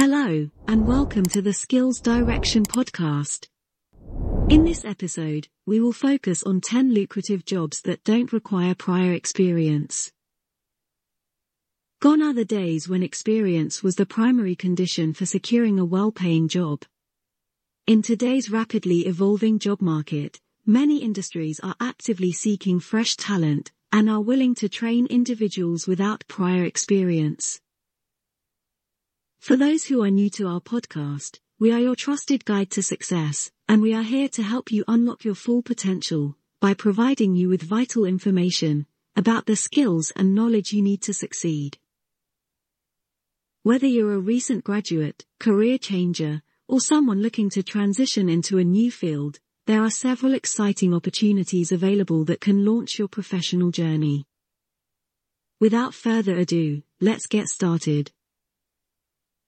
Hello, and welcome to the Skills Direction podcast. In this episode, we will focus on 10 lucrative jobs that don't require prior experience. Gone are the days when experience was the primary condition for securing a well-paying job. In today's rapidly evolving job market, many industries are actively seeking fresh talent and are willing to train individuals without prior experience. For those who are new to our podcast, we are your trusted guide to success, and we are here to help you unlock your full potential by providing you with vital information about the skills and knowledge you need to succeed. Whether you're a recent graduate, career changer, or someone looking to transition into a new field, there are several exciting opportunities available that can launch your professional journey. Without further ado, let's get started.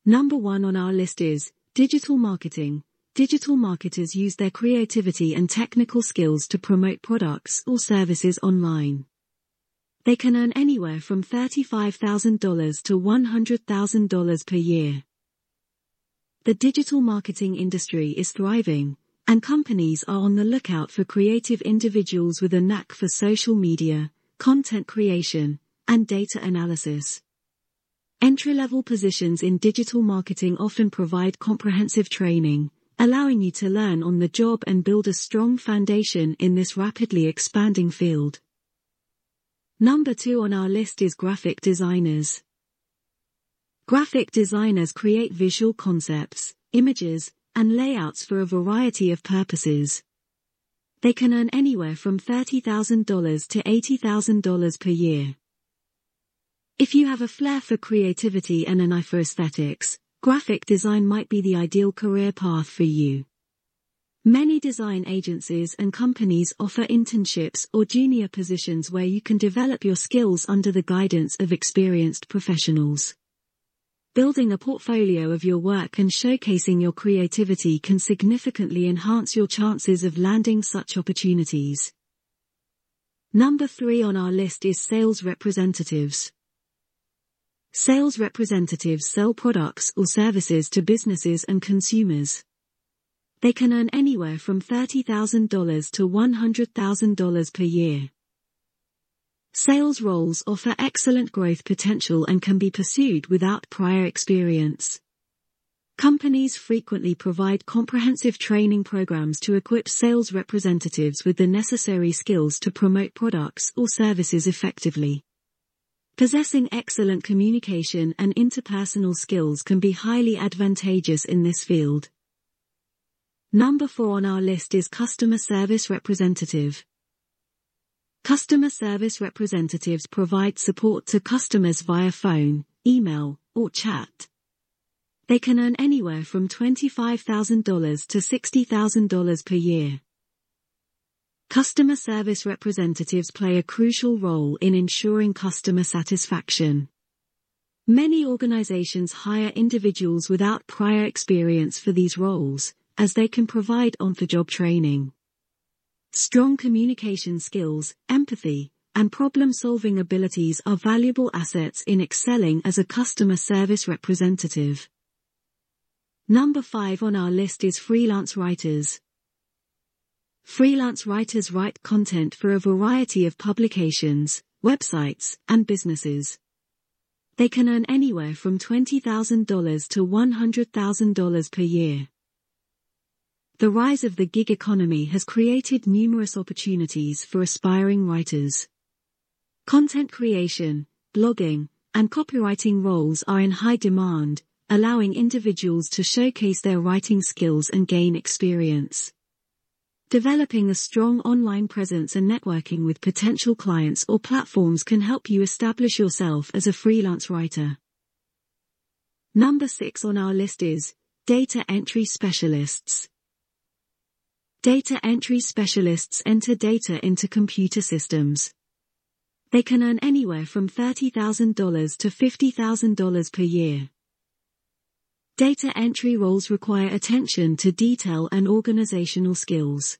Number one on our list is digital marketing. Digital marketers use their creativity and technical skills to promote products or services online. They can earn anywhere from $35,000 to $100,000 per year. The digital marketing industry is thriving, and companies are on the lookout for creative individuals with a knack for social media, content creation, and data analysis. Entry-level positions in digital marketing often provide comprehensive training, allowing you to learn on the job and build a strong foundation in this rapidly expanding field. Number two on our list is graphic designers. Graphic designers create visual concepts, images, and layouts for a variety of purposes. They can earn anywhere from $30,000 to $80,000 per year. If you have a flair for creativity and an eye for aesthetics, graphic design might be the ideal career path for you. Many design agencies and companies offer internships or junior positions where you can develop your skills under the guidance of experienced professionals. Building a portfolio of your work and showcasing your creativity can significantly enhance your chances of landing such opportunities. Number three on our list is sales representatives. Sales representatives sell products or services to businesses and consumers. They can earn anywhere from $30,000 to $100,000 per year. Sales roles offer excellent growth potential and can be pursued without prior experience. Companies frequently provide comprehensive training programs to equip sales representatives with the necessary skills to promote products or services effectively. Possessing excellent communication and interpersonal skills can be highly advantageous in this field. Number 4 on our list is Customer Service Representative. Customer service representatives provide support to customers via phone, email, or chat. They can earn anywhere from $25,000 to $60,000 per year. Customer service representatives play a crucial role in ensuring customer satisfaction. Many organizations hire individuals without prior experience for these roles, as they can provide on-the-job training. Strong communication skills, empathy, and problem-solving abilities are valuable assets in excelling as a customer service representative. Number 5 on our list is freelance writers. Freelance writers write content for a variety of publications, websites, and businesses. They can earn anywhere from $20,000 to $100,000 per year. The rise of the gig economy has created numerous opportunities for aspiring writers. Content creation, blogging, and copywriting roles are in high demand, allowing individuals to showcase their writing skills and gain experience. Developing a strong online presence and networking with potential clients or platforms can help you establish yourself as a freelance writer. Number 6 on our list is Data Entry Specialists. Data entry specialists enter data into computer systems. They can earn anywhere from $30,000 to $50,000 per year. Data entry roles require attention to detail and organizational skills.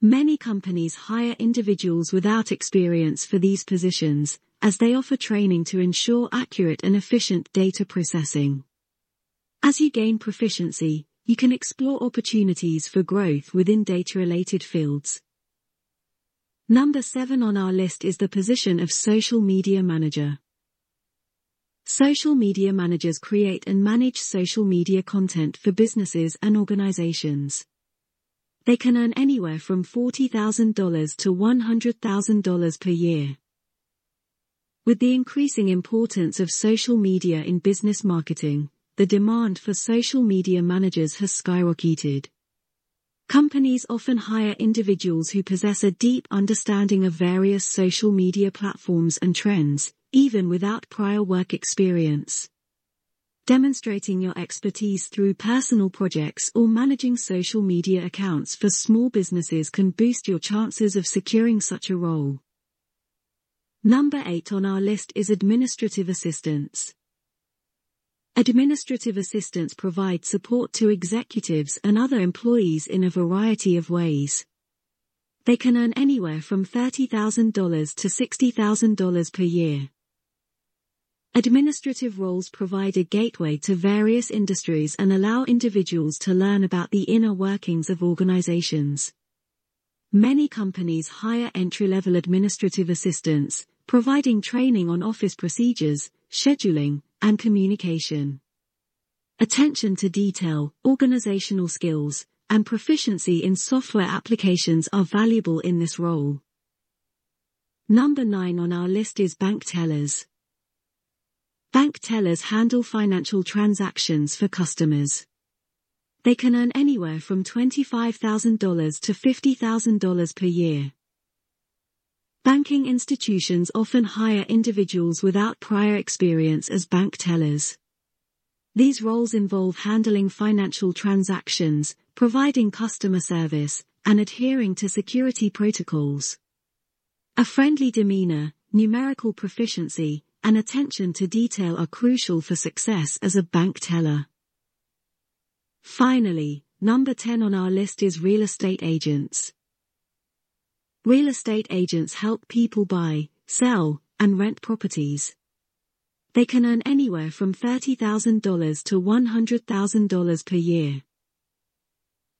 Many companies hire individuals without experience for these positions, as they offer training to ensure accurate and efficient data processing. As you gain proficiency, you can explore opportunities for growth within data-related fields. Number 7 on our list is the position of social media manager. Social media managers create and manage social media content for businesses and organizations. They can earn anywhere from $40,000 to $100,000 per year. With the increasing importance of social media in business marketing, the demand for social media managers has skyrocketed. Companies often hire individuals who possess a deep understanding of various social media platforms and trends, even without prior work experience. Demonstrating your expertise through personal projects or managing social media accounts for small businesses can boost your chances of securing such a role. Number 8 on our list is administrative assistants. Administrative assistants provide support to executives and other employees in a variety of ways. They can earn anywhere from $30,000 to $60,000 per year. Administrative roles provide a gateway to various industries and allow individuals to learn about the inner workings of organizations. Many companies hire entry-level administrative assistants, providing training on office procedures, scheduling, and communication. Attention to detail, organizational skills, and proficiency in software applications are valuable in this role. Number 9 on our list is bank tellers. Bank tellers handle financial transactions for customers. They can earn anywhere from $25,000 to $50,000 per year. Banking institutions often hire individuals without prior experience as bank tellers. These roles involve handling financial transactions, providing customer service, and adhering to security protocols. A friendly demeanor, numerical proficiency, and attention to detail are crucial for success as a bank teller. Finally, number 10 on our list is real estate agents. Real estate agents help people buy, sell, and rent properties. They can earn anywhere from $30,000 to $100,000 per year.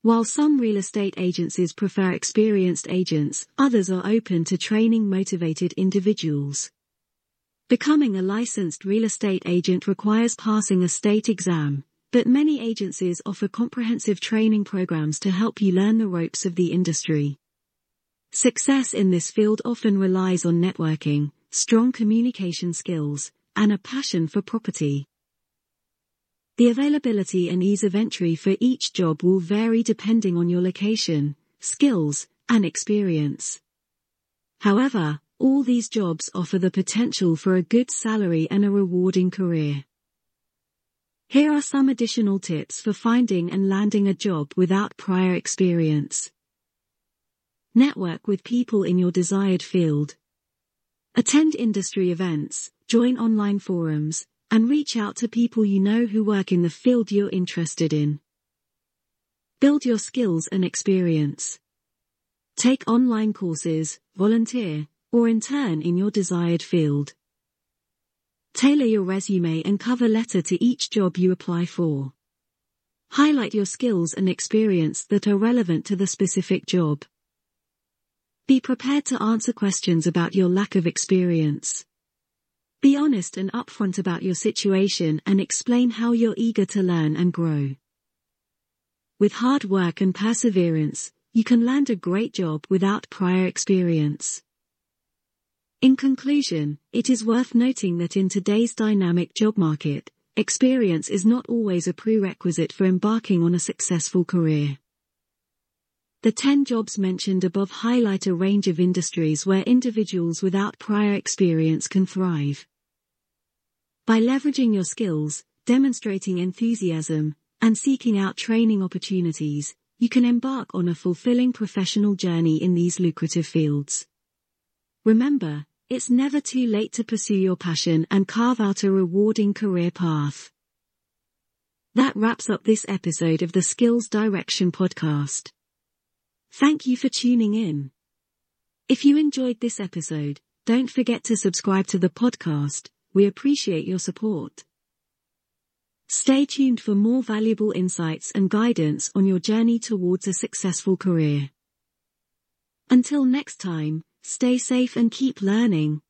While some real estate agencies prefer experienced agents, others are open to training motivated individuals. Becoming a licensed real estate agent requires passing a state exam, but many agencies offer comprehensive training programs to help you learn the ropes of the industry. Success in this field often relies on networking, strong communication skills, and a passion for property. The availability and ease of entry for each job will vary depending on your location, skills, and experience. However, all these jobs offer the potential for a good salary and a rewarding career. Here are some additional tips for finding and landing a job without prior experience. Network with people in your desired field. Attend industry events, join online forums, and reach out to people you know who work in the field you're interested in. Build your skills and experience. Take online courses, volunteer, or intern in your desired field. Tailor your resume and cover letter to each job you apply for. Highlight your skills and experience that are relevant to the specific job. Be prepared to answer questions about your lack of experience. Be honest and upfront about your situation and explain how you're eager to learn and grow. With hard work and perseverance, you can land a great job without prior experience. In conclusion, it is worth noting that in today's dynamic job market, experience is not always a prerequisite for embarking on a successful career. The 10 jobs mentioned above highlight a range of industries where individuals without prior experience can thrive. By leveraging your skills, demonstrating enthusiasm, and seeking out training opportunities, you can embark on a fulfilling professional journey in these lucrative fields. Remember, it's never too late to pursue your passion and carve out a rewarding career path. That wraps up this episode of the Skills Direction podcast. Thank you for tuning in. If you enjoyed this episode, don't forget to subscribe to the podcast. We appreciate your support. Stay tuned for more valuable insights and guidance on your journey towards a successful career. Until next time, stay safe and keep learning.